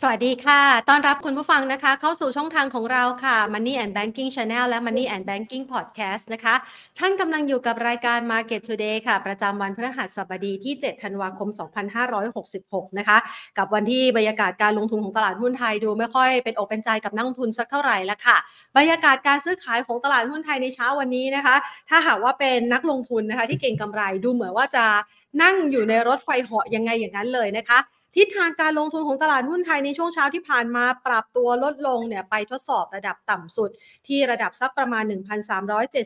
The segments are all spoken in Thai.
สวัสดีค่ะ ต้อนรับคุณผู้ฟังนะคะ เข้าสู่ช่องทางของเราค่ะ Money and Banking Channel และ Money and Banking Podcast นะคะ ท่านกำลังอยู่กับรายการ Market Today ค่ะ ประจำวันพฤหัสบดีที่ 7 ธันวาคม 2566 นะคะ กับวันที่บรรยากาศการลงทุนของตลาดหุ้นไทยดูไม่ค่อยเป็นอกเป็นใจกับนักลงทุนสักเท่าไหร่แล้วค่ะ บรรยากาศการซื้อขายของตลาดหุ้นไทยในเช้าวันนี้นะคะ ถ้าหากว่าเป็นนักลงทุนนะคะที่เก่งกำไรดูเหมือนว่าจะนั่งอยู่ในรถไฟเหาะยังไงอย่างนั้นเลยนะคะ ทิศทางการลงทุนของตลาดหุ้นไทยในช่วงเช้าที่ผ่านมาปรับตัวลดลงเนี่ยไปทดสอบระดับต่ำสุด ที่ระดับสักประมาณ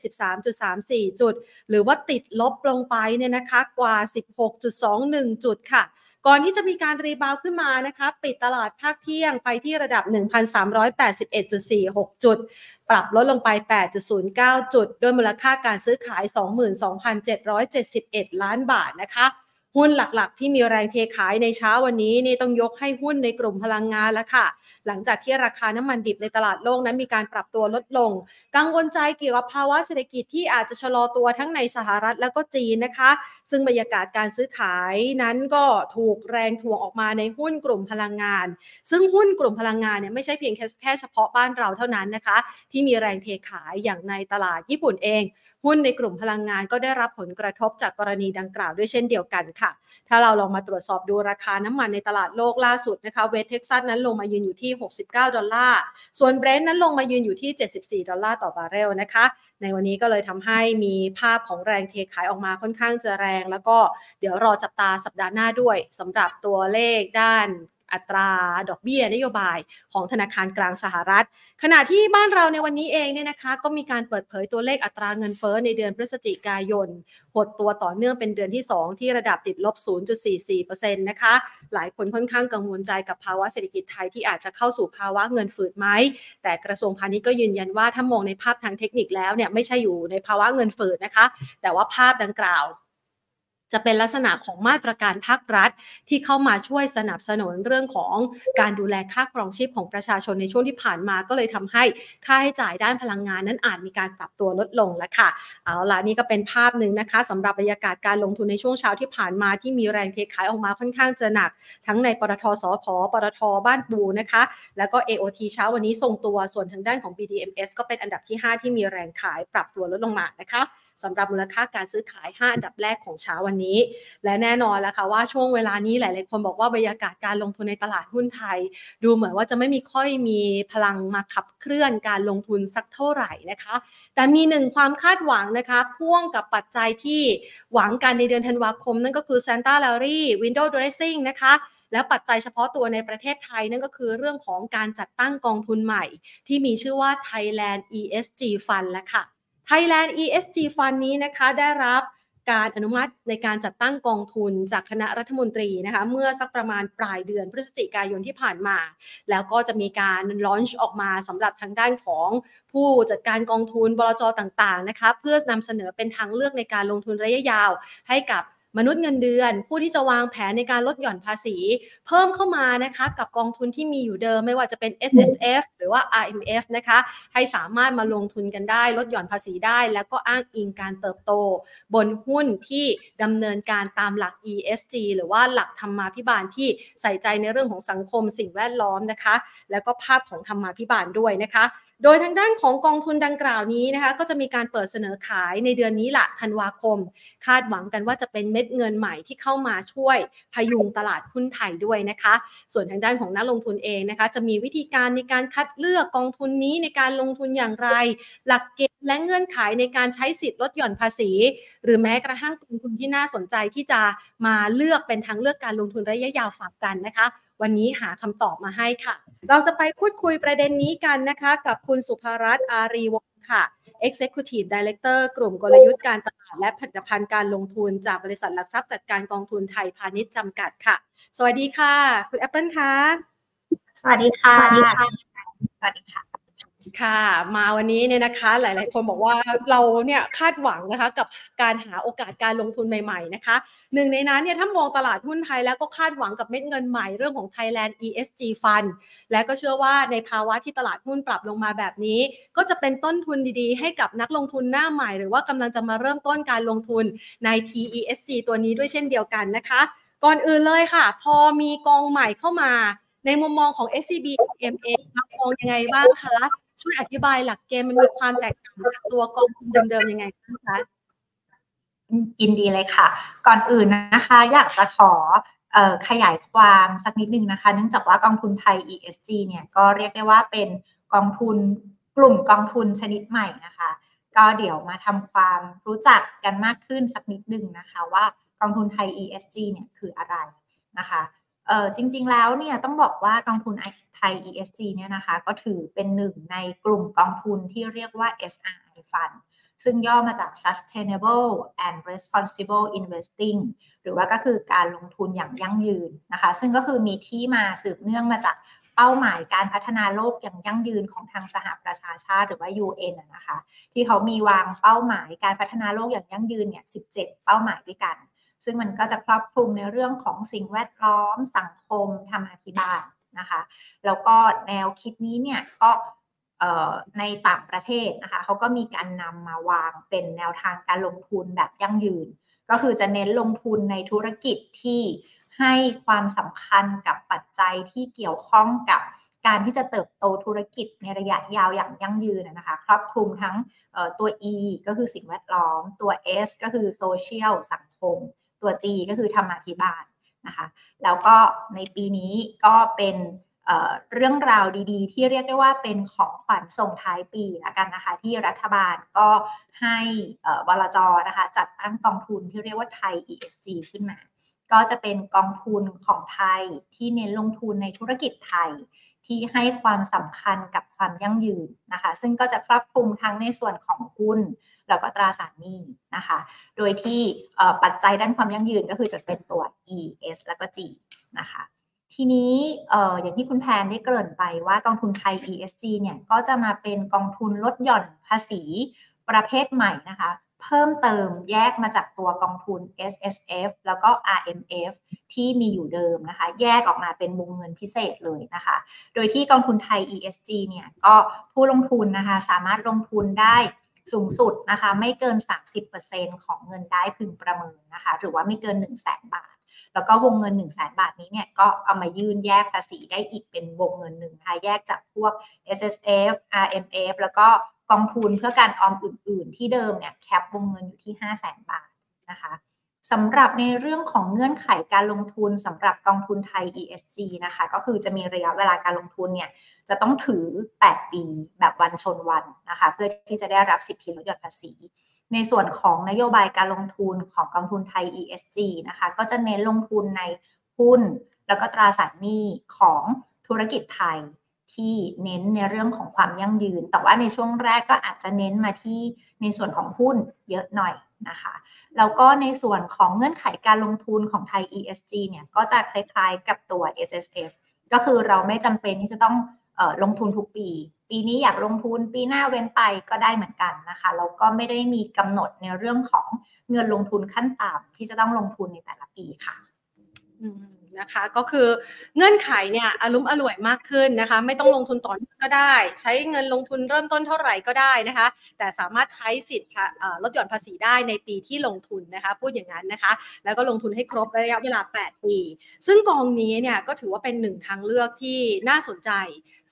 1,373.34 จุด หรือว่าติดลบลงไปเนี่ยนะคะกว่า 16.21 จุดค่ะก่อนที่จะมีการรีบาวขึ้นมานะคะปิดตลาดภาคเที่ยงไปที่ระดับ 1,381.46 จุด ปรับลดลงไป 8.09 จุด ด้วยมูลค่าการซื้อขาย 22,771 ล้านบาทนะคะ หุ้นหลักๆ ที่มีแรงเทขายในเช้าวันนี้นี่ต้องยกให้หุ้นในกลุ่มพลังงานแล้วค่ะ หลังจากที่ราคาน้ำมันดิบในตลาดโลกนั้นมีการปรับตัวลดลง กังวลใจเกี่ยวกับภาวะเศรษฐกิจที่อาจจะชะลอตัวทั้งในสหรัฐแล้วก็จีนนะคะ ซึ่งบรรยากาศการซื้อขายนั้นก็ถูกแรงทวงออกมาในหุ้นกลุ่มพลังงาน ซึ่งหุ้นกลุ่มพลังงานเนี่ยไม่ใช่เพียงแค่แค่เฉพาะบ้านเราเท่านั้นนะคะ ที่มีแรงเทขายอย่างในตลาดญี่ปุ่นเอง หุ้นในกลุ่มพลังงานก็ได้รับผลกระทบจากกรณีดังกล่าวด้วยเช่นเดียวกันค่ะถ้าเราลองมาตรวจสอบดูราคาน้ำมันในตลาดโลกล่าสุดนะคะเวสต์เท็กซัสนั้นลงมายืนอยู่ที่ 69 ดอลลาร์ ส่วนเบรนท์นั้นลงมายืนอยู่ที่ 74 ดอลลาร์ต่อบาร์เรลนะคะ ในวันนี้ก็เลยทำให้มีภาพของแรงเทขายออกมาค่อนข้างจะแรง แล้วก็เดี๋ยวรอจับตาสัปดาห์หน้าด้วยสำหรับตัวเลขด้าน อัตราดอกเบี้ยนโยบายของธนาคารกลางสหรัฐ ขณะที่บ้านเราในวันนี้เองเนี่ยนะคะก็มีการเปิดเผยตัวเลขอัตราเงินเฟ้อในเดือนพฤศจิกายน หดตัวต่อเนื่องเป็นเดือนที่ 2 ที่ระดับติดลบ 0.44%นะคะหลายคนค่อนข้างกังวลใจกับภาวะเศรษฐกิจไทยที่อาจจะเข้าสู่ภาวะเงินฝืดไหม แต่กระทรวงพาณิชย์ก็ยืนยันว่าถ้ามองในภาพทางเทคนิคแล้วเนี่ยไม่ใช่อยู่ในภาวะเงินฝืดนะคะ แต่ว่าภาพดังกล่าว จะเป็นลักษณะของมาตรการภาครัฐ ที่เข้ามาช่วยสนับสนุนเรื่องของการดูแลค่าครองชีพของประชาชนในช่วงที่ผ่านมาก็เลยทำให้ค่าใช้จ่ายด้านพลังงานนั้นอาจมีการปรับตัวลดลงแล้วค่ะเอาล่ะนี่ก็เป็นภาพหนึ่งนะคะสำหรับบรรยากาศการลงทุนในช่วงเช้าที่ผ่านมาที่มีแรงเทขายออกมาค่อนข้างจะหนัก ทั้งในปตทสพปตทบ้านปูนะคะ แล้วก็ AOT เช้าวันนี้ทรงตัวส่วนทางด้านของ BDMs ก็เป็นอันดับที่ 5 ที่มีแรงขายปรับตัวลดลงมานะคะสำหรับมูลค่าการซื้อขาย 5 อันดับแรกของเช้าวันนี้ และแน่นอนแล้วค่ะว่าช่วงเวลานี้หลาย ๆ คนบอกว่าบรรยากาศการลงทุนในตลาดหุ้นไทย ดูเหมือนว่าจะไม่มีค่อยมีพลังมาขับเคลื่อนการลงทุนสักเท่าไหร่นะคะ แต่มีหนึ่งความคาดหวังนะคะพ่วงกับปัจจัยที่หวังกันในเดือนธันวาคม นั่นก็คือ Santa Larry Window Dressing นะคะและปัจจัยเฉพาะตัวในประเทศไทยนั่นก็คือเรื่องของการจัดตั้งกองทุนใหม่ ที่มีชื่อว่า Thailand ESG Fund และค่ะ Thailand ESG Fund นี้นะคะได้รับ การอนุมัติในการจัดตั้งกองทุนจากคณะรัฐมนตรีนะคะเมื่อสักประมาณปลายเดือนพฤศจิกายนที่ผ่านมา แล้วก็จะมีการลอนช์ออกมาสำหรับทางด้านของผู้จัดการกองทุนบลจต่างๆนะคะเพื่อนำเสนอเป็นทางเลือกในการลงทุนระยะยาวให้กับ มนุษย์เงินเดือน ผู้ที่จะวางแผนในการลดหย่อนภาษี เพิ่มเข้ามานะคะกับกองทุนที่มีอยู่เดิมไม่ว่าจะเป็น S S F หรือว่า R M F นะคะให้สามารถมาลงทุนกันได้ ลดหย่อนภาษีได้ แล้วก็อ้างอิงการเติบโต บนหุ้นที่ดำเนินการตามหลัก E S G หรือว่าหลักธรรมาภิบาลที่ใส่ใจในเรื่องของสังคมสิ่งแวดล้อมนะคะ แล้วก็ภาพของธรรมาภิบาลด้วยนะคะ โดยทางด้านของกองทุนดังกล่าวนี้นะคะก็จะมีการเปิดเสนอขายในเดือนนี้ละธันวาคม คาดหวังกันว่าจะเป็นเม็ดเงินใหม่ที่เข้ามาช่วยพยุงตลาดหุ้นไทยด้วยนะคะ ส่วนทางด้านของนักลงทุนเองนะคะจะมีวิธีการในการคัดเลือกกองทุนนี้ในการลงทุนอย่างไร หลักเกณฑ์และเงื่อนไขในการใช้สิทธิ์ลดหย่อนภาษี หรือแม้กระทั่งกองทุนที่น่าสนใจที่จะมาเลือกเป็นทางเลือกการลงทุนระยะยาวฝากกันนะคะ วันนี้หาคำตอบมาให้ค่ะ เราจะไปพูดคุยประเด็นนี้กันนะคะ กับคุณสุภรัตน์อารีวงค่ะ Executive Director กลุ่มกลยุทธ์การตลาดและผลิตภัณฑ์การลงทุนจากบริษัทหลักทรัพย์จัดการกองทุนไทยพาณิชย์จำกัดค่ะ สวัสดีค่ะ คุณแอปเปิลค่ะ สวัสดีค่ะ สวัสดีค่ะ สวัสดีค่ะ ค่ะมาวันนี้เนี่ยนะคะหลาย ๆ คนบอกว่าเราเนี่ยคาดหวังนะคะกับการหาโอกาสการลงทุนใหม่ ๆ นะคะหนึ่งในนั้นเนี่ยถ้ามองตลาดหุ้นไทยแล้วก็คาดหวังกับเม็ดเงินใหม่เรื่องของ Thailand ESG Fund และก็เชื่อว่าในภาวะที่ตลาดหุ้นปรับลงมาแบบนี้ ก็จะเป็นต้นทุนดีๆ ให้กับนักลงทุนหน้าใหม่ หรือว่ากำลังจะมาเริ่มต้นการลงทุนใน TESG ตัวนี้ด้วยเช่นเดียวกันนะคะ ก่อนอื่นเลยค่ะ พอมีกองใหม่เข้ามาในมุมมองของ SCB MA มองยังไงบ้างคะ ช่วยอธิบายหลักเกณฑ์มันมีความแตกต่างจากตัวกองทุนเดิมๆยังไงคะยินดีเลยค่ะ ก่อนอื่นนะคะ อยากจะขอขยายความสักนิดนึงนะคะ เนื่องจากว่ากองทุนไทย ESG เนี่ยก็เรียกได้ว่าเป็นกองทุนกลุ่มกองทุนชนิดใหม่นะคะ ก็เดี๋ยวมาทำความรู้จักกันมากขึ้นสักนิดนึงนะคะ ว่ากองทุนไทย ESG เนี่ยคืออะไรนะคะ เออจริง ๆ แล้วเนี่ยต้องบอกว่ากองทุนไทย ESG เนี่ยนะคะก็ถือเป็นหนึ่งในกลุ่มกองทุนที่เรียกว่า SRI Fund ซึ่งย่อมาจาก Sustainable and Responsible Investing หรือว่าก็คือการลงทุนอย่างยั่งยืนนะคะ ซึ่งก็คือมีที่มาสืบเนื่องมาจากเป้าหมายการพัฒนาโลกอย่างยั่งยืนของทางสหประชาชาติหรือว่า UN นะคะ ที่เขามีวางเป้าหมายการพัฒนาโลกอย่างยั่งยืนเนี่ย 17 เป้าหมายด้วยกัน ซึ่งมันก็จะครอบคลุมในเรื่องของสิ่งแวดล้อมสังคมธรรมาภิบาลนะคะแล้วก็แนวคิดนี้เนี่ยก็ในต่างประเทศนะคะเขาก็มีการนำมาวางเป็นแนวทางการลงทุนแบบยั่งยืน ก็คือจะเน้นลงทุนในธุรกิจที่ให้ความสำคัญกับปัจจัยที่เกี่ยวข้องกับการที่จะเติบโตธุรกิจในระยะยาวอย่างยั่งยืนนะคะ ครอบคลุมทั้งตัว E ก็คือสิ่งแวดล้อม ตัว S ก็คือโซเชียลสังคม ตัว G ก็คือธรรมาภิบาลนะคะแล้วก็ในปีนี้ก็เป็นเรื่องราวดีๆ ที่เรียกได้ว่าเป็นของขวัญส่งท้ายปีละกันนะคะ ที่รัฐบาลก็ให้วลจนะคะ จัดตั้งกองทุนที่เรียกว่าไทย ESG ขึ้นมา ก็จะเป็นกองทุนของไทยที่เน้นลงทุนในธุรกิจไทยที่ให้ความสำคัญกับความยั่งยืนนะคะ ซึ่งก็จะครอบคลุมทั้งในส่วนของหุ้น แล้วก็ตราสารหนี้นะคะ โดยที่ปัจจัยด้านความยั่งยืนก็คือจะเป็นตัว E S แล้วก็ G นะคะทีนี้อย่างที่คุณแพนได้เกริ่นไปว่ากองทุนไทย ESG เนี่ยก็จะมาเป็นกองทุนลดหย่อนภาษีประเภทใหม่นะคะ เพิ่มเติมแยกมาจากตัวกองทุน S S F แล้วก็ R M F ที่มีอยู่เดิมนะคะ แยกออกมาเป็นวงเงินพิเศษเลยนะคะ โดยที่กองทุนไทย ESG เนี่ยก็ผู้ลงทุนนะคะสามารถลงทุนได้ สูงสุดนะคะไม่เกิน 30%ของเงินได้พึงประเมินนะคะหรือว่าไม่เกิน 1 0 0 0 0แบาท แล้วก็วงเงิน 1 0 0 0 0แบาทนี้เนี่ยก็เอามายื่นแยกภาษีได้อีกเป็นวงเงินหนึ่งค่ะแยกจากพวก S S F R M F แล้วก็กองทุนเพื่อการออมอื่น ๆ ที่เดิมเนี่ยแคปวงเงินอยู่ที่ 5 0 0แสนบาทนะคะ สำหรับในเรื่องของเงื่อนไขการลงทุนสำหรับกองทุนไทย ESG นะคะ ก็คือจะมีระยะเวลาการลงทุนเนี่ยจะต้องถือ 8 ปีแบบวันชนวันนะคะ เพื่อที่จะได้รับสิทธิลดหย่อนภาษี ในส่วนของนโยบายการลงทุนของกองทุนไทย ESG นะคะ ก็จะเน้นลงทุนในหุ้น แล้วก็ตราสารหนี้ของธุรกิจไทย ที่เน้นในเรื่องของความยั่งยืน แต่ว่าในช่วงแรกก็อาจจะเน้นมาที่ในส่วนของหุ้นเยอะหน่อยนะคะ แล้วก็ในส่วนของเงื่อนไขการลงทุนของไทย ESG เนี่ยก็จะคล้ายๆกับตัว SSF ก็คือเราไม่จำเป็นที่จะต้องลงทุนทุกปี ปีนี้อยากลงทุนปีหน้าเว้นไปก็ได้เหมือนกันนะคะแล้วก็ไม่ได้มีกำหนดในเรื่องของเงินลงทุนขั้นต่ำที่จะต้องลงทุนในแต่ละปีค่ะ นะคะ ก็คือเงื่อนไขเนี่ยอารมณ์อร่วยมากขึ้นนะคะ ไม่ต้องลงทุนต่อเนื่องก็ได้ ใช้เงินลงทุนเริ่มต้นเท่าไหร่ก็ได้นะคะ แต่สามารถใช้สิทธิ์ลดหย่อนภาษีได้ในปีที่ลงทุนนะคะ พูดอย่างนั้นนะคะ แล้วก็ลงทุนให้ครบระยะเวลา 8 ปี ซึ่งกองนี้เนี่ยก็ถือว่าเป็นหนึ่งทางเลือกที่น่าสนใจ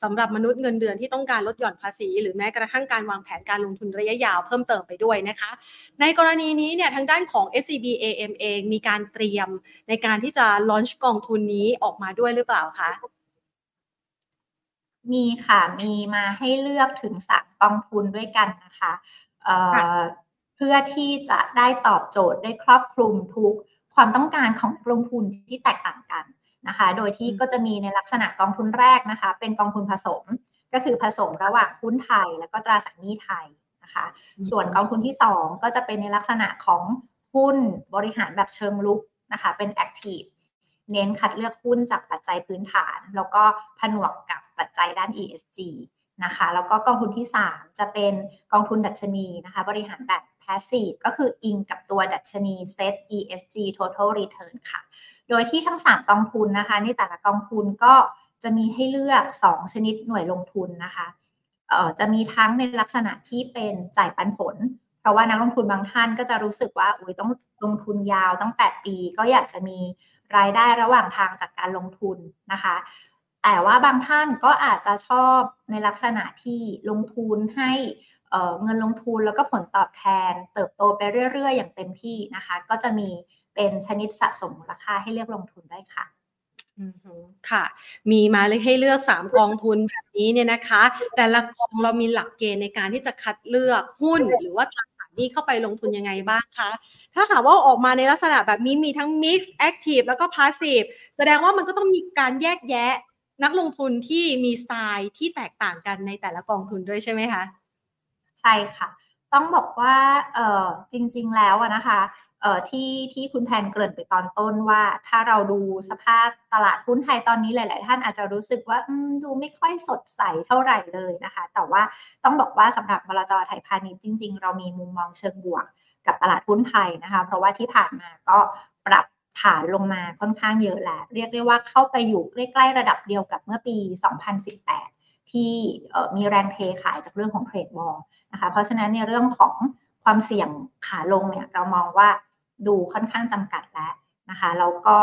สำหรับมนุษย์เงินเดือนที่ต้องการลดหย่อนภาษี หรือแม้กระทั่งการวางแผนการลงทุนระยะยาวเพิ่มเติมไปด้วยนะคะ ในกรณีนี้เนี่ยทางด้านของ SCB AM เองมีการเตรียมในการที่จะลอนช์กองทุนนี้ออกมาด้วยหรือเปล่าคะมีค่ะ มีมาให้เลือกถึงสามกองทุนด้วยกันนะคะเพื่อที่จะได้ตอบโจทย์ได้ครอบคลุมทุกความต้องการของลงทุนที่แตกต่างกันนะคะ โดยที่ก็จะมีในลักษณะกองทุนแรกนะคะ เป็นกองทุนผสม ก็คือผสมระหว่างหุ้นไทย แล้วก็ตราสารหนี้ไทยนะคะ ส่วนกองทุนที่ 2 ก็จะเป็นในลักษณะของหุ้นบริหารแบบเชิงลุกนะคะ เป็นแอคทีฟ เน้นคัดเลือกหุ้นจากปัจจัยพื้นฐาน แล้วก็ผนวกกับปัจจัยด้าน ESG นะคะแล้วก็กองทุนที่ 3 จะเป็นกองทุนดัชนีนะคะบริหารแบบ passive ก็คืออิงกับตัวดัชนี set ESG total return ค่ะ โดยที่ทั้ง 3 กองทุนนะคะในแต่ละกองทุนก็จะมีให้เลือก 2 ชนิดหน่วยลงทุนนะคะจะมีทั้งในลักษณะที่เป็นจ่ายปันผล เพราะว่านักลงทุนบางท่านก็จะรู้สึกว่าอุ้ยต้องลงทุนยาวตั้ง 8 ปี ก็อยากจะมี รายได้ระหว่างทางจากการลงทุนนะคะ แต่ว่าบางท่านก็อาจจะชอบในลักษณะที่ลงทุนให้เงินลงทุนแล้วก็ผลตอบแทน เติบโตไปเรื่อย ๆ อย่างเต็มที่นะคะ ก็จะมีเป็นชนิดสะสมมูลค่าให้เลือกลงทุนได้ค่ะค่ะ มีมาเลยให้เลือก 3 กองทุนแบบนี้เนี่ยนะคะ แต่ละกองเรามีหลักเกณฑ์ในการที่จะคัดเลือกหุ้นหรือว่าตรา นี้เข้าไปลงทุนยังไงบ้างคะ ถ้าหากว่าออกมาในลักษณะแบบนี้มีทั้ง Mix Active แล้วก็ Passive แสดงว่ามันก็ต้องมีการแยกแยะนักลงทุนที่มีสไตล์ที่แตกต่างกันในแต่ละกองทุนด้วยใช่ไหมคะ ใช่ค่ะ ต้องบอกว่าเออจริง ๆ แล้วนะคะ ที่ที่คุณแพนเกริ่นไปตอนต้นว่า ถ้าเราดูสภาพตลาดหุ้นไทยตอนนี้หลาย ๆ ท่านอาจจะรู้สึกว่าดูไม่ค่อยสดใสเท่าไหร่เลยนะคะ แต่ว่าต้องบอกว่าสำหรับบลจไทยพาณิชย์จริง ๆ เรามีมุมมองเชิงบวกกับตลาดหุ้นไทยนะคะ เพราะว่าที่ผ่านมาก็ปรับฐานลงมาค่อนข้างเยอะแล้ว เรียกได้ว่าเข้าไปอยู่ใกล้ ๆ ระดับเดียวกับเมื่อปี 2018 ที่มีแรงเทขายจากเรื่องของเทรดบอลนะคะ เพราะฉะนั้นในเรื่องของความเสี่ยงขาลงเนี่ยเรามองว่า ดูค่อนข้างจำกัดแล้วนะคะแล้วก็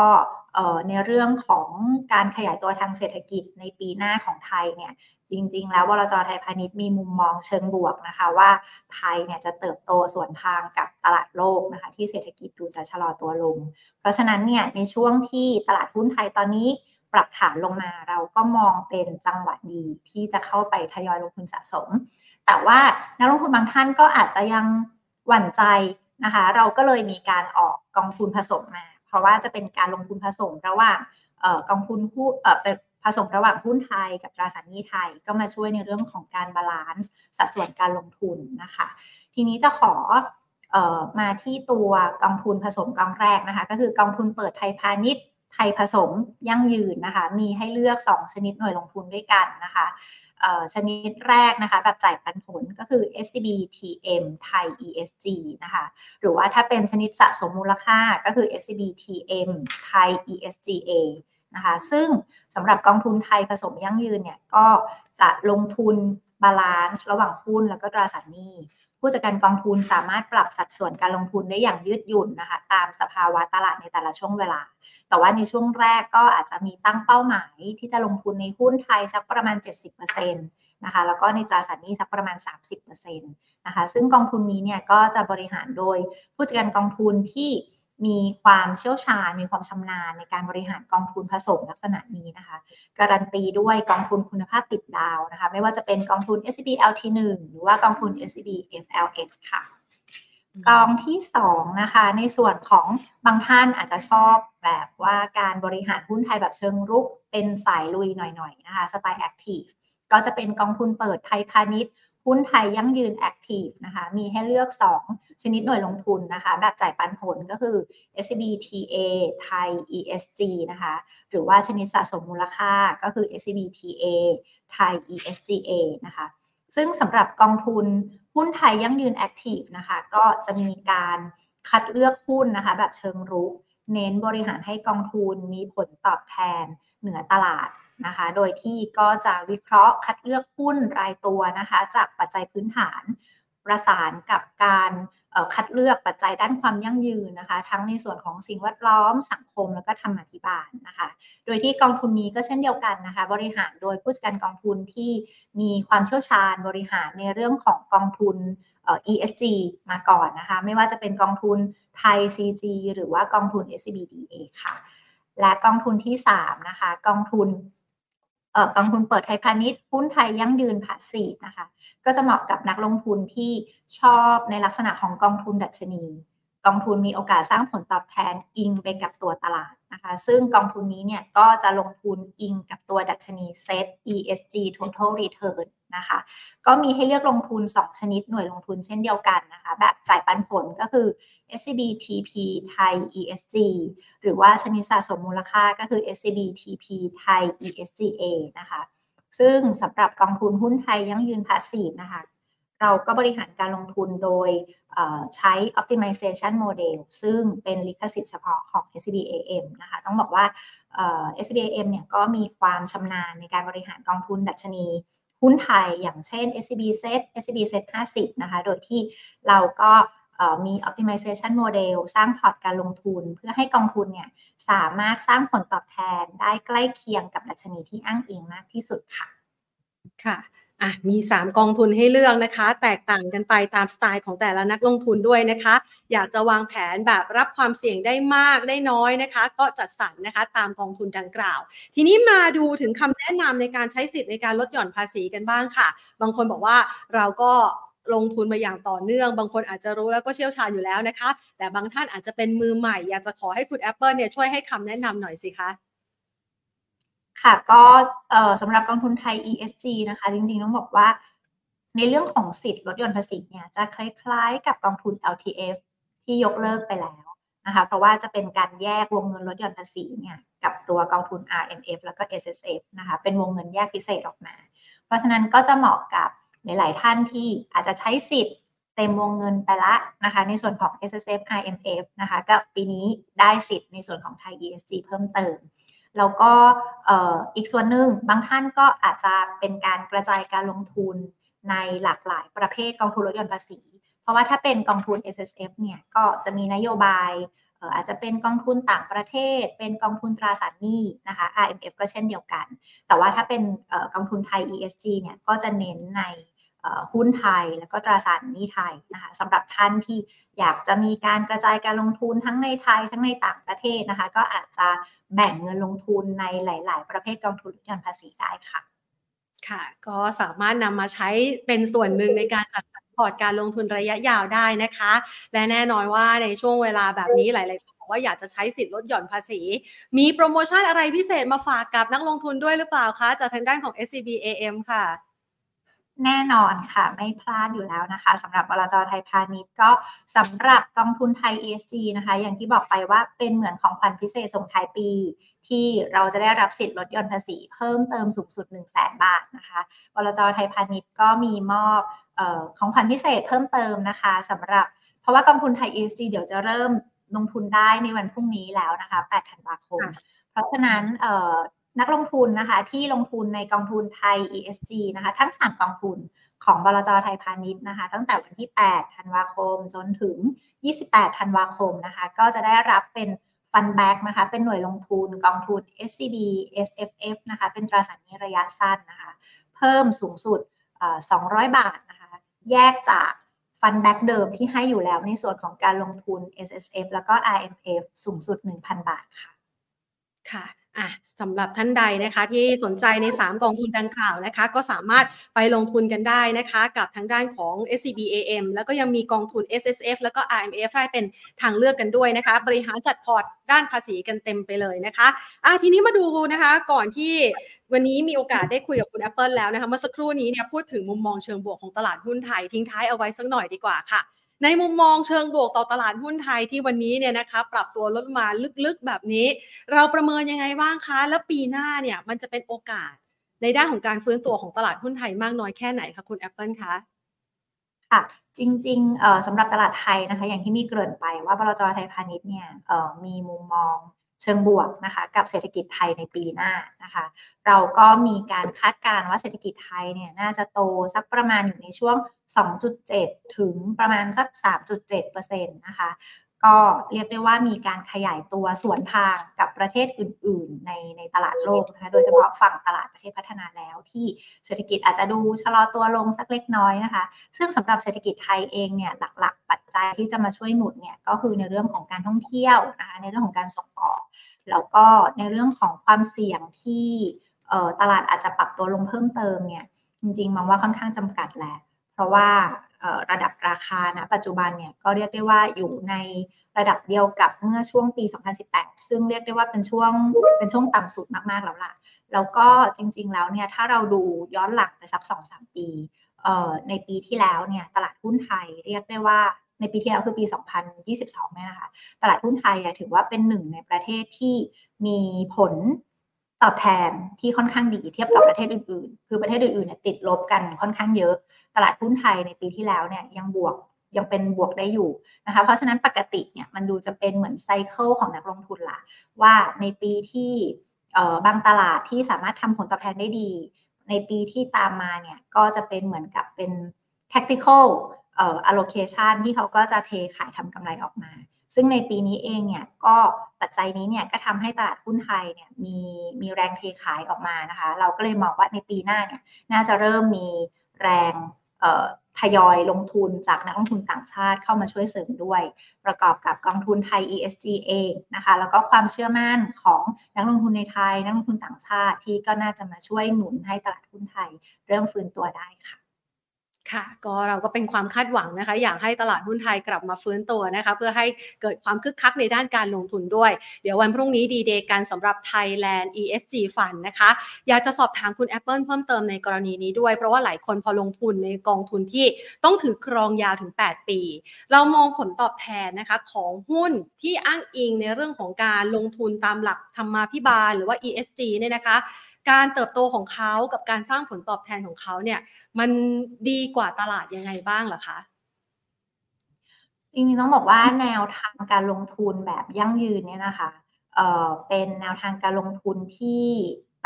ในเรื่องของการขยายตัวทางเศรษฐกิจในปีหน้าของไทยเนี่ยจริง ๆ แล้ววลจไทยพาณิชย์มีมุมมองเชิงบวกนะคะว่าไทยเนี่ยจะเติบโตส่วนทางกับตลาดโลกนะคะที่เศรษฐกิจดูจะชะลอตัวลง เพราะฉะนั้นเนี่ยในช่วงที่ตลาดหุ้นไทยตอนนี้ปรับฐานลงมาเราก็มองเป็นจังหวะดีที่จะเข้าไปทยอยลงทุนสะสม แต่ว่านักลงทุนบางท่านก็อาจจะยังหวั่นใจ นะคะ เราก็เลยมีการออกกองทุนผสมมา เพราะว่าจะเป็นการลงทุนผสมระหว่างกองทุนหุ้นเป็นผสมระหว่างหุ้นไทยกับตราสารหนี้ไทยก็มาช่วยในเรื่องของการ balance สัดส่วนการลงทุนนะคะ ทีนี้จะขออมาที่ตัวกองทุนผสมกองแรกนะคะ ก็คือกองทุนเปิดไทยพาณิชย์ไทยผสมยั่งยืนนะคะ มีให้เลือก 2 ชนิดหน่วยลงทุนด้วยกันนะคะ ชนิดแรกนะคะ แบบจ่ายปันผลก็คือ SCB TM ไทย ESG นะคะ หรือว่าถ้าเป็นชนิดสะสมมูลค่าก็คือ SCB TM ไทย ESGA นะคะซึ่งสำหรับกองทุนไทยผสมยั่งยืนเนี่ยก็จะลงทุน balance ระหว่างหุ้นแล้วก็ตราสารหนี้ ผู้จัดการกองทุนสามารถปรับสัดส่วนการลงทุนได้อย่างยืดหยุ่นนะคะตามสภาวะตลาดในแต่ละช่วงเวลา แต่ว่าในช่วงแรกก็อาจจะมีตั้งเป้าหมาย ที่จะลงทุนในหุ้นไทยสักประมาณ 70%นะคะแล้วก็ในตราสารหนี้สักประมาณ 30%นะคะซึ่งกองทุนนี้เนี่ยก็จะบริหารโดยผู้จัดการกองทุนที่ มีความเชี่ยวชาญ มีความชำนาญในการบริหารกองทุนผสมลักษณะนี้นะคะ การันตีด้วยกองทุนคุณภาพติดดาวนะคะ ไม่ว่าจะเป็นกองทุน SCB LT1 หรือว่ากองทุน SCB FLX ค่ะ กองที่2นะคะ ในส่วนของบางท่านอาจจะชอบแบบว่าการบริหารหุ้นไทยแบบเชิงรุก เป็นสายลุยหน่อยๆนะคะสไตล์ active ก็จะเป็นกองทุนเปิดไทยพาณิชย์หุ้นไทยยั่งยืน active นะคะ มีให้เลือก 2 ชนิดหน่วยลงทุนนะคะ แบบจ่ายปันผลก็คือ SCB TA ไทย ESG นะคะ หรือว่าชนิดสะสมมูลค่าก็คือ SCB TA ไทย ESGA นะคะ ซึ่งสำหรับกองทุนหุ้นไทยยั่งยืน active นะคะ ก็จะมีการคัดเลือกหุ้นนะคะ แบบเชิงรุก เน้นบริหารให้กองทุนมีผลตอบแทนเหนือตลาดนะคะ โดยที่ก็จะวิเคราะห์คัดเลือกหุ้นรายตัวนะคะ จากปัจจัยพื้นฐาน ประสานกับการคัดเลือกปัจจัยด้านความยั่งยืนนะคะ ทั้งในส่วนของสิ่งแวดล้อมสังคมแล้วก็ธรรมาภิบาลนะคะ โดยที่กองทุนนี้ก็เช่นเดียวกันนะคะ บริหารโดยผู้จัดการกองทุนที่มีความเชี่ยวชาญบริหารในเรื่องของกองทุน ESG มาก่อนนะคะ ไม่ว่าจะเป็นกองทุนไทย CG หรือว่ากองทุน SBDa ค่ะ และกองทุนที่ 3 นะคะ กองทุน กองทุนเปิดไทยพาณิชย์หุ้นไทยยั่งยืนผาสีนะคะ ก็จะเหมาะกับนักลงทุนที่ชอบในลักษณะของกองทุนดัชนี กองทุนมีโอกาสสร้างผลตอบแทนอิงไปกับตัวตลาด นะคะซึ่งกองทุนนี้เนี่ยก็จะลงทุนอิงกับตัวดัชนี Set ESG Total Return นะคะก็มีให้เลือกลงทุน 2 ชนิดหน่วยลงทุนเช่นเดียวกันนะคะแบบจ่ายปันผลก็คือ SCB TP ไทย ESG หรือว่าชนิดสะสมมูลค่าก็คือ SCB TP ไทย ESGA นะคะซึ่งสำหรับกองทุนหุ้นไทยยั่งยืนพาสซีฟนะคะ เราก็บริหารการลงทุนโดยใช้ optimization model ซึ่งเป็นลิขสิทธิ์เฉพาะของ SBA M นะคะ ต้องบอกว่า SBA M เนี่ยก็มีความชำนาญในการบริหารกองทุนดัชนีหุ้นไทยอย่างเช่น SCB Set SCB Set 50 นะคะ โดยที่เราก็มี optimization model สร้างพอร์ตการลงทุน เพื่อให้กองทุนเนี่ยสามารถสร้างผลตอบแทนได้ใกล้เคียงกับดัชนีที่อ้างอิงมากที่สุดค่ะ ค่ะ อะมี 3 กองทุนให้เลือกนะคะ แตกต่างกันไปตามสไตล์ของแต่ละนักลงทุนด้วยนะคะ อยากจะวางแผนแบบรับความเสี่ยงได้มากได้น้อยนะคะ ก็จัดสรรนะคะตามกองทุนดังกล่าว ทีนี้มาดูถึงคำแนะนำในการใช้สิทธิ์ในการลดหย่อนภาษีกันบ้างค่ะ บางคนบอกว่าเราก็ลงทุนมาอย่างต่อเนื่อง บางคนอาจจะรู้แล้วก็เชี่ยวชาญอยู่แล้วนะคะ แต่บางท่านอาจจะเป็นมือใหม่ อยากจะขอให้คุณ Apple เนี่ยช่วยให้คำแนะนำหน่อยสิคะ ค่ะก็สำหรับกองทุนไทย ESG นะคะ จริงๆ ต้องบอกว่า ในเรื่องของสิทธิ์ลดหย่อนภาษีเนี่ยจะคล้ายๆ กับกองทุน LTF ที่ยกเลิกไปแล้วนะคะเพราะว่าจะเป็นการแยกวงเงินลดหย่อนภาษีเนี่ยกับตัวกองทุน RMF แล้วก็ SSF นะคะเป็นวงเงินแยกพิเศษออกมา เพราะฉะนั้นก็จะเหมาะกับหลายๆท่านที่อาจจะใช้สิทธิ์เต็มวงเงินไปละนะคะในส่วนของ SSF RMF นะคะก็ปีนี้ได้สิทธิ์ในส่วนของไทย ESG เพิ่มเติม แล้วก็อีกส่วนหนึ่งบางท่านก็อาจจะเป็นการกระจายการลงทุนในหลากหลายประเภทกองทุนลดหย่อนภาษี เพราะว่าถ้าเป็นกองทุน S S F เนี่ยก็จะมีนโยบายอาจจะเป็นกองทุนต่างประเทศ เป็นกองทุนตราสารหนี้นะคะ RMF ก็เช่นเดียวกัน แต่ว่าถ้าเป็นกองทุนไทย ESG เนี่ยก็จะเน้นใน หุ้นไทย แล้วก็ตราสารหนี้ไทยนะคะสำหรับท่านที่อยากจะมีการกระจายการลงทุนทั้งในไทยทั้งในต่างประเทศนะคะ ก็อาจจะแบ่งเงินลงทุนในหลาย ๆ ประเภทกองทุนลดหย่อนภาษีได้ค่ะ ค่ะ ก็สามารถนำมาใช้เป็นส่วนหนึ่งในการจัดพอร์ตการลงทุนระยะยาวได้นะคะ และแน่นอนว่าในช่วงเวลาแบบนี้หลายๆคนบอกว่าอยากจะใช้สิทธิ์ลดหย่อนภาษี มีโปรโมชั่นอะไรพิเศษมาฝากกับนักลงทุนด้วยหรือเปล่าคะ จากทางด้านของ SCB AM ค่ะ แน่นอนค่ะ ไม่พลาดอยู่แล้วนะคะสำหรับบลจไทยพาณิชย์ก็สำหรับกองทุนไทย ESG นะคะ อย่างที่บอกไปว่าเป็นเหมือนของขวัญพิเศษส่งท้ายปี ที่เราจะได้รับสิทธิ์ลดหย่อนภาษีเพิ่มเติมสูงสุด 1 0 0 0 0แบาทนะคะบลจไทยพาณิชย์ก็มีมอบออของขวัญพิเศษเพิ่มเติมนะคะสำหรับเพราะว่ากองทุนไทย ESG เดี๋ยวจะเริ่มลงทุนได้ในวันพรุ่งนี้แล้วนะคะ 8 ธันวาคม เพราะฉะนั้น นักลงทุนนะคะที่ลงทุนในกองทุนไทย ESG นะคะทั้ง 3 กองทุนของบลจไทยพาณิชย์นะคะตั้งแต่วันที่ 8 ธันวาคมจนถึง 28 ธันวาคมนะคะก็จะได้รับเป็น fund back นะคะเป็นหน่วยลงทุนกองทุน SCB SFF นะคะเป็นตราสารหนี้ระยะสั้นนะคะเพิ่มสูงสุด 200 บาทนะคะแยกจาก fund back เดิมที่ให้อยู่แล้วในส่วนของการลงทุน SSF แล้วก็ RMF สูงสุด 1,000 บาทค่ะค่ะ อะสำหรับท่านใดนะคะที่สนใจใน 3 กองทุนดังกล่าวนะคะ ก็สามารถไปลงทุนกันได้นะคะ กับทางด้านของ SCBAM แล้วก็ยังมีกองทุน SSF แล้วก็ IMF ให้เป็นทางเลือกกันด้วยนะคะ บริหารจัดพอร์ตด้านภาษีกันเต็มไปเลยนะคะอะทีนี้มาดูนะคะก่อนที่วันนี้มีโอกาสได้คุยกับคุณ Apple แล้วนะคะเมื่อสักครู่นี้เนี่ยพูดถึงมุมมองเชิงบวกของตลาดหุ้นไทยทิ้งท้ายเอาไว้สักหน่อยดีกว่าค่ะ ในมุมมองเชิงบวกต่อตลาดหุ้นไทยที่วันนี้เนี่ยนะคะปรับตัวลดมาลึกๆแบบนี้ เราประเมินยังไงบ้างคะ แล้วปีหน้าเนี่ยมันจะเป็นโอกาสในด้านของการฟื้นตัวของตลาดหุ้นไทยมากน้อยแค่ไหนคะคุณแอปเปิลคะค่ะจริงๆสำหรับตลาดไทยนะคะ อย่างที่มีเกริ่นไปว่าบลจไทยพาณิชย์เนี่ยมีมุมมอง เชิงบวกนะคะกับเศรษฐกิจไทยในปีหน้านะคะ เราก็มีการคาดการณ์ว่าเศรษฐกิจไทยเนี่ยน่าจะโตสักประมาณอยู่ในช่วง 2.7 ถึงประมาณสัก 3.7%นะคะก็เรียกได้ว่ามีการขยายตัวสวนทางกับประเทศอื่น ๆ ในในตลาดโลกนะคะ โดยเฉพาะฝั่งตลาดประเทศพัฒนาแล้ว ที่เศรษฐกิจอาจจะดูชะลอตัวลงสักเล็กน้อยนะคะ ซึ่งสำหรับเศรษฐกิจไทยเองเนี่ยหลัก ๆ ปัจจัยที่จะมาช่วยหนุนเนี่ยก็คือในเรื่องของการท่องเที่ยวนะคะในเรื่องของการส่งออก แล้วก็ในเรื่องของความเสี่ยงที่ตลาดอาจจะปรับตัวลงเพิ่มเติมเนี่ยจริงๆมองว่าค่อนข้างจำกัดแหละ เพราะว่าระดับราคาณปัจจุบันเนี่ยก็เรียกได้ว่าอยู่ในระดับเดียวกับเมื่อช่วงปี 2018 ซึ่งเรียกได้ว่าเป็นช่วงเป็นช่วงต่ำสุดมากๆแล้วล่ะ แล้วก็จริงๆแล้วเนี่ยถ้าเราดูย้อนหลังไปสัก 2-3 ปีในปีที่แล้วเนี่ยตลาดหุ้นไทยเรียกได้ว่า ในปีที่แล้วคือปี 2022เนี่ยนะคะตลาดหุ้นไทยถือว่าเป็นหนึ่งในประเทศที่มีผลตอบแทนที่ค่อนข้างดีเทียบกับประเทศอื่นๆ คือประเทศอื่นๆเนี่ยติดลบกันค่อนข้างเยอะ ตลาดหุ้นไทยในปีที่แล้วเนี่ยยังบวกยังเป็นบวกได้อยู่นะคะ เพราะฉะนั้นปกติเนี่ยมันดูจะเป็นเหมือนไซเคิลของนักลงทุนละว่าในปีที่บางตลาดที่สามารถทำผลตอบแทนได้ดี ในปีที่ตามมาเนี่ยก็จะเป็นเหมือนกับเป็น tactical เอ่อ allocation ที่เขาก็จะเทขายทำกำไรออกมา ซึ่งในปีนี้เองเนี่ยก็ปัจจัยนี้เนี่ยก็ทำให้ตลาดหุ้นไทยเนี่ยมีมีแรงเทขายออกมานะคะ เราก็เลยมองว่าในปีหน้าเนี่ยน่าจะเริ่มมีแรงทยอยลงทุนจากนักลงทุนต่างชาติเข้ามาช่วยเสริมด้วย ประกอบกับกองทุนไทย ESG เองนะคะ แล้วก็ความเชื่อมั่นของนักลงทุนในไทย นักลงทุนต่างชาติที่ก็น่าจะมาช่วยหนุนให้ตลาดหุ้นไทย เริ่มฟื้นตัวได้ค่ะ ค่ะก็เราก็เป็นความคาดหวังนะคะ อยากให้ตลาดหุ้นไทยกลับมาฟื้นตัวนะคะเพื่อให้เกิดความคึกคักในด้านการลงทุนด้วย เดี๋ยววันพรุ่งนี้ดีเดย์กันสำหรับ Thailand ESG Fund นะคะ อยากจะสอบถามคุณ Apple เพิ่มเติมในกรณีนี้ด้วย เพราะว่าหลายคนพอลงทุนในกองทุนที่ต้องถือครองยาวถึง 8 ปี เรามองผลตอบแทนนะคะของหุ้นที่อ้างอิงในเรื่องของการลงทุนตามหลักธรรมาภิบาลหรือว่า ESG เนี่ยนะคะ การเติบโตของเขากับการสร้างผลตอบแทนของเขาเนี่ย มันดีกว่าตลาดยังไงบ้างล่ะคะจริงๆต้องบอกว่าแนวทางการลงทุนแบบยั่งยืนเนี่ยนะคะเเป็นแนวทางการลงทุนที่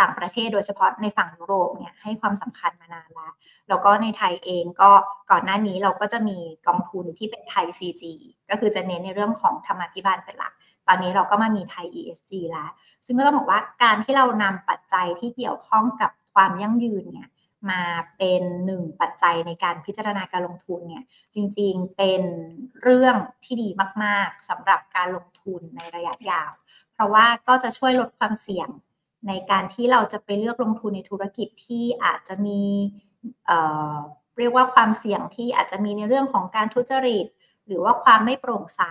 ต่างประเทศโดยเฉพาะในฝั่งยุโรปเนี่ยให้ความสำคัญมานานแล้ว แล้วก็ในไทยเองก็ก่อนหน้านี้เราก็จะมีกองทุนที่เป็นไทย CG ก็คือจะเน้นในเรื่องของธรรมาภิบาลเป็นหลัก ตอนนี้เราก็มามีไทย ESG แล้ว ซึ่งก็ต้องบอกว่าการที่เรานำปัจจัยที่เกี่ยวข้องกับความยั่งยืนเนี่ยมาเป็นหนึ่งปัจจัยในการพิจารณาการลงทุนเนี่ยจริงๆเป็นเรื่องที่ดีมากๆสำหรับการลงทุนในระยะยาว เพราะว่าก็จะช่วยลดความเสี่ยงในการที่เราจะไปเลือกลงทุนในธุรกิจที่อาจจะมีเเรียกว่าความเสี่ยงที่อาจจะมีในเรื่องของการทุจริต หรือว่าความไม่โปร่งใส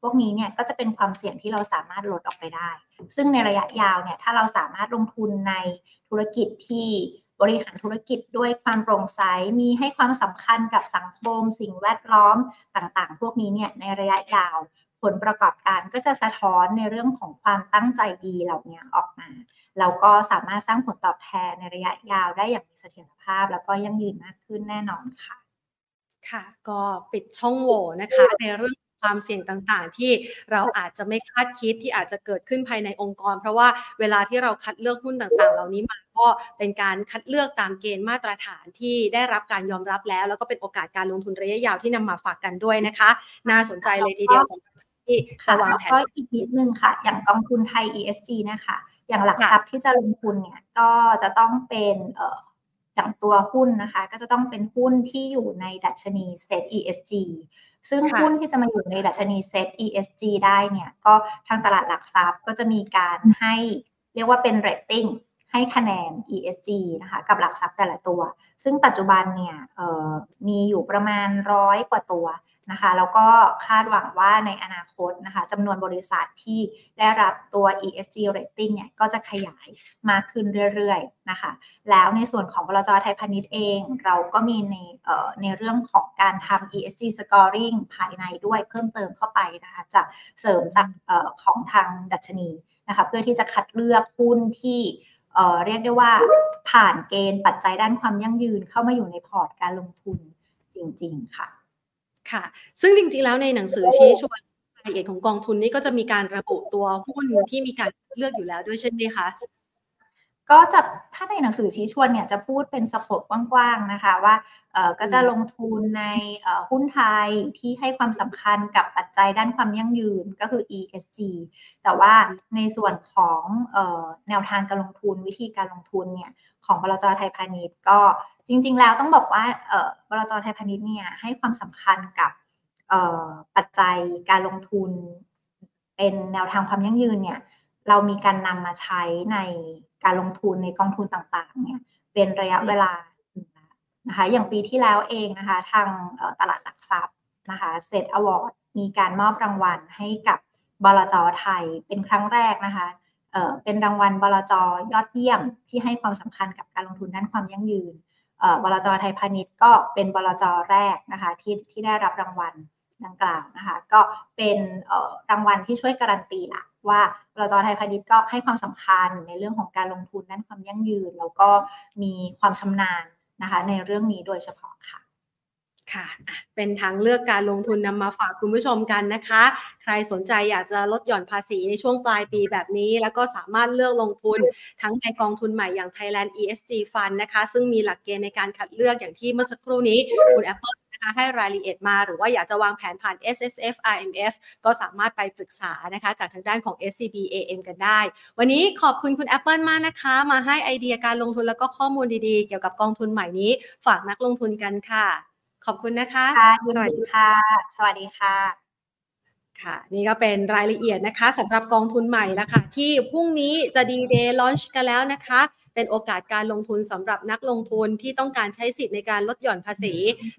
พวกนี้เนี่ยก็จะเป็นความเสี่ยงที่เราสามารถลดออกไปได้ ซึ่งในระยะยาวเนี่ยถ้าเราสามารถลงทุนในธุรกิจที่บริหารธุรกิจด้วยความโปร่งใส มีให้ความสำคัญกับสังคม สิ่งแวดล้อมต่างๆ พวกนี้เนี่ยในระยะยาว ผลประกอบการก็จะสะท้อนในเรื่องของความตั้งใจดีเหล่านี้ออกมาเราก็สามารถสร้างผลตอบแทนในระยะยาวได้อย่างมีเสถียรภาพ แล้วก็ยั่งยืนมากขึ้นแน่นอนค่ะ ค่ะ ก็ปิดช่องโหว่นะคะในเรื่องความเสี่ยงต่างๆ ที่เราอาจจะไม่คาดคิดที่อาจจะเกิดขึ้นภายในองค์กร เพราะว่าเวลาที่เราคัดเลือกหุ้นต่างๆ เหล่านี้มาก็เป็นการคัดเลือกตามเกณฑ์มาตรฐานที่ได้รับการยอมรับแล้ว แล้วก็เป็นโอกาสการลงทุนระยะยาวที่นำมาฝากกันด้วยนะคะ น่าสนใจเลยทีเดียวสำหรับที่จะวางแผนก็อีกนิดนึงค่ะ อย่างกองทุนไทย ESG นะคะ อย่างหลักทรัพย์ที่จะลงทุนเนี่ยก็จะต้องเป็นเอ่อ อย่างตัวหุ้นนะคะ ก็จะต้องเป็นหุ้นที่อยู่ในดัชนี Set ESG ซึ่งหุ้นที่จะมาอยู่ในดัชนี Set ESG ได้เนี่ย ก็ทางตลาดหลักทรัพย์ก็จะมีการให้เรียกว่าเป็นเรตติ้งให้คะแนน ESG นะคะ กับหลักทรัพย์แต่ละตัว ซึ่งปัจจุบันเนี่ยมีอยู่ประมาณร้อยกว่าตัว นะคะแล้วก็คาดหวังว่าในอนาคตนะคะจำนวนบริษัทที่ได้รับตัว ESG rating เนี่ยก็จะขยายมากขึ้นเรื่อยๆนะคะแล้วในส่วนของบลจไทยพาณิชย์เอง เราก็มีในในเรื่องของการทำ ESG scoring ภายในด้วยเพิ่มเติมเข้าไปนะคะจะเสริมจากอของทางดัชนีนะคะเพื่อที่จะคัดเลือกหุ้นที่เรียกได้ว่าผ่านเกณฑ์ปัจจัยด้านความยั่งยืนเข้ามาอยู่ในพอร์ตการลงทุนจริง ๆ ค่ะ ค่ะ ซึ่งจริงๆแล้วในหนังสือชี้ชวนรายละเอียดของกองทุนนี้ก็จะมีการระบุตัวหุ้นที่มีการเลือกอยู่แล้วด้วยใช่ไหมคะ ก็จะถ้าในหนังสือชี้ชวนเนี่ยจะพูดเป็นสโคปกว้างๆนะคะว่าก็จะลงทุนในหุ้นไทยที่ให้ความสำคัญกับปัจจัยด้านความยั่งยืนก็คือ ESG แต่ว่าในส่วนของแนวทางการลงทุนวิธีการลงทุนเนี่ยของบลจไทยพาณิชย์ก็จริง ๆ แล้วต้องบอกว่าบลจไทยพาณิชย์เนี่ยให้ความสำคัญกับปัจจัยการลงทุน เป็นแนวทางความยั่งยืนเนี่ยเรามีการนำมาใช้ใน การลงทุนในกองทุนต่างๆเนี่ยเป็นระยะเวลานะคะอย่างปีที่แล้วเองนะคะทางตลาดหลักทรัพย์นะคะเซตอวอร์ดมีการมอบรางวัลให้กับบลจไทยเป็นครั้งแรกนะคะเป็นรางวัลบลจยอดเยี่ยมที่ให้ความสำคัญกับการลงทุนด้านความยั่งยืนบลจไทยพาณิชย์ก็เป็นบลจแรกนะคะที่ที่ได้รับรางวัล ดังกล่าวนะคะก็เป็นรางวัลที่ช่วยการันตีละว่าบลจไทยพาณิชย์ก็ให้ความสำคัญในเรื่องของการลงทุนด้านความยั่งยืน แล้วก็มีความชำนาญนะคะในเรื่องนี้โดยเฉพาะค่ะค่ะ เป็นทางเลือกการลงทุนนำมาฝากคุณผู้ชมกันนะคะ ใครสนใจอยากจะลดหย่อนภาษีในช่วงปลายปีแบบนี้ แล้วก็สามารถเลือกลงทุนทั้งในกองทุนใหม่อย่าง Thailand ESG Fund นะคะ ซึ่งมีหลักเกณฑ์ในการคัดเลือกอย่างที่เมื่อสักครู่นี้คุณ Apple นะคะให้รายละเอียดมาหรือว่าอยากจะวางแผนผ่าน S S F I M F ก็สามารถไปปรึกษานะคะจากทางด้านของ S C B A M กันได้ วันนี้ขอบคุณคุณ Apple มากนะคะ มาให้ไอเดียการลงทุนแล้วก็ข้อมูลดีๆ เกี่ยวกับกองทุนใหม่นี้ ฝากนักลงทุนกันค่ะ ขอบคุณนะคะ สวัสดีค่ะ สวัสดีค่ะ ค่ะ นี่ก็เป็นรายละเอียดนะคะสำหรับกองทุนใหม่แล้วค่ะ ที่พรุ่งนี้จะดีเดย์ลอนช์กันแล้วนะคะ เป็นโอกาสการลงทุนสำหรับนักลงทุนที่ต้องการใช้สิทธิ์ในการลดหย่อนภาษี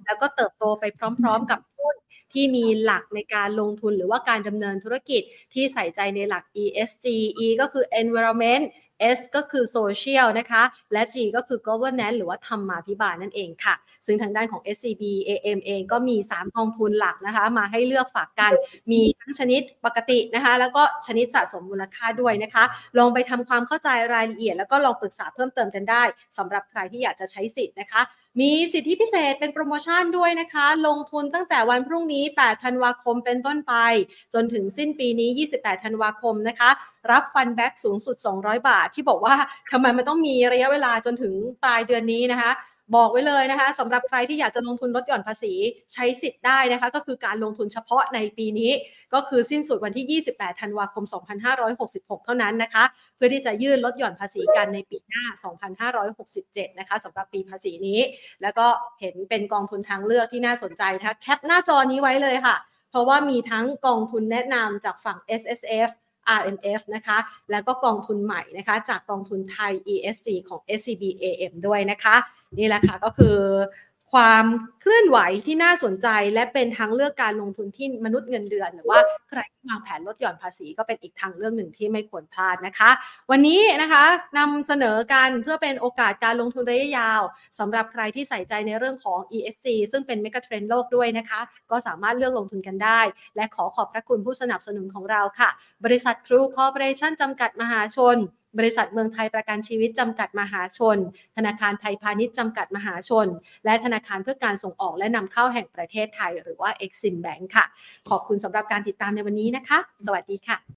แล้วก็เติบโตไปพร้อม ๆ กับหุ้นที่มีหลักในการลงทุนหรือว่าการดำเนินธุรกิจที่ใส่ใจในหลัก ESG E ก็คือ environment S ก็คือ Social นะคะ และ G ก็คือ Governance หรือว่าธรรมาภิบาลนั่นเองค่ะ ซึ่งทางด้านของ SCB AM เองก็มี 3 กองทุนหลักนะคะ มาให้เลือกฝากกัน มีทั้งชนิดปกตินะคะ แล้วก็ชนิดสะสมมูลค่าด้วยนะคะ ลองไปทำความเข้าใจรายละเอียด แล้วก็ลองปรึกษาเพิ่มเติมกันได้สำหรับใครที่อยากจะใช้สิทธิ์นะคะ มีสิทธิพิเศษเป็นโปรโมชั่นด้วยนะคะ ลงทุนตั้งแต่วันพรุ่งนี้ 8 ธันวาคมเป็นต้นไป จนถึงสิ้นปีนี้ 28 ธันวาคมนะคะ รับฟันแบ็กสูงสุด 200 บาท ที่บอกว่าทำไมมันต้องมีระยะเวลาจนถึงปลายเดือนนี้นะคะ บอกไว้เลยนะคะสำหรับใครที่อยากจะลงทุนลดหย่อนภาษีใช้สิทธิ์ได้นะคะ ก็คือการลงทุนเฉพาะในปีนี้ ก็คือสิ้นสุดวันที่ 28 ธันวาคม 2566 เท่านั้นนะคะ เพื่อที่จะยื่นลดหย่อนภาษีกันในปีหน้า 2567 นะคะสำหรับปีภาษีนี้ แล้วก็เห็นเป็นกองทุนทางเลือกที่น่าสนใจนะคะแคปหน้าจอนี้ไว้เลยค่ะ เพราะว่ามีทั้งกองทุนแนะนำจากฝั่ง S S F RMF นะคะ แล้วก็กองทุนใหม่นะคะ จากกองทุนไทย ESG ของ SCB AM ด้วยนะคะ นี่แหละค่ะก็คือ ความเคลื่อนไหวที่น่าสนใจ และเป็นทางเลือกการลงทุนที่มนุษย์เงินเดือน หรือว่าใครที่วางแผนลดหย่อนภาษีก็เป็นอีกทางเลือกหนึ่งที่ไม่ควรพลาดนะคะ วันนี้นะคะนำเสนอกันเพื่อเป็นโอกาสการลงทุนระยะยาวสำหรับใครที่ใส่ใจในเรื่องของ ESG ซึ่งเป็นเมกะเทรนด์โลกด้วยนะคะ ก็สามารถเลือกลงทุนกันได้ และขอขอบพระคุณผู้สนับสนุนของเราค่ะ บริษัท True Corporation จำกัดมหาชน บริษัทเมืองไทยประกันชีวิตจำกัดมหาชน ธนาคารไทยพาณิชย์จำกัดมหาชน และธนาคารเพื่อการส่งออกและนำเข้าแห่งประเทศไทย หรือว่า Exim Bank ค่ะ ขอบคุณสำหรับการติดตามในวันนี้นะคะ สวัสดีค่ะ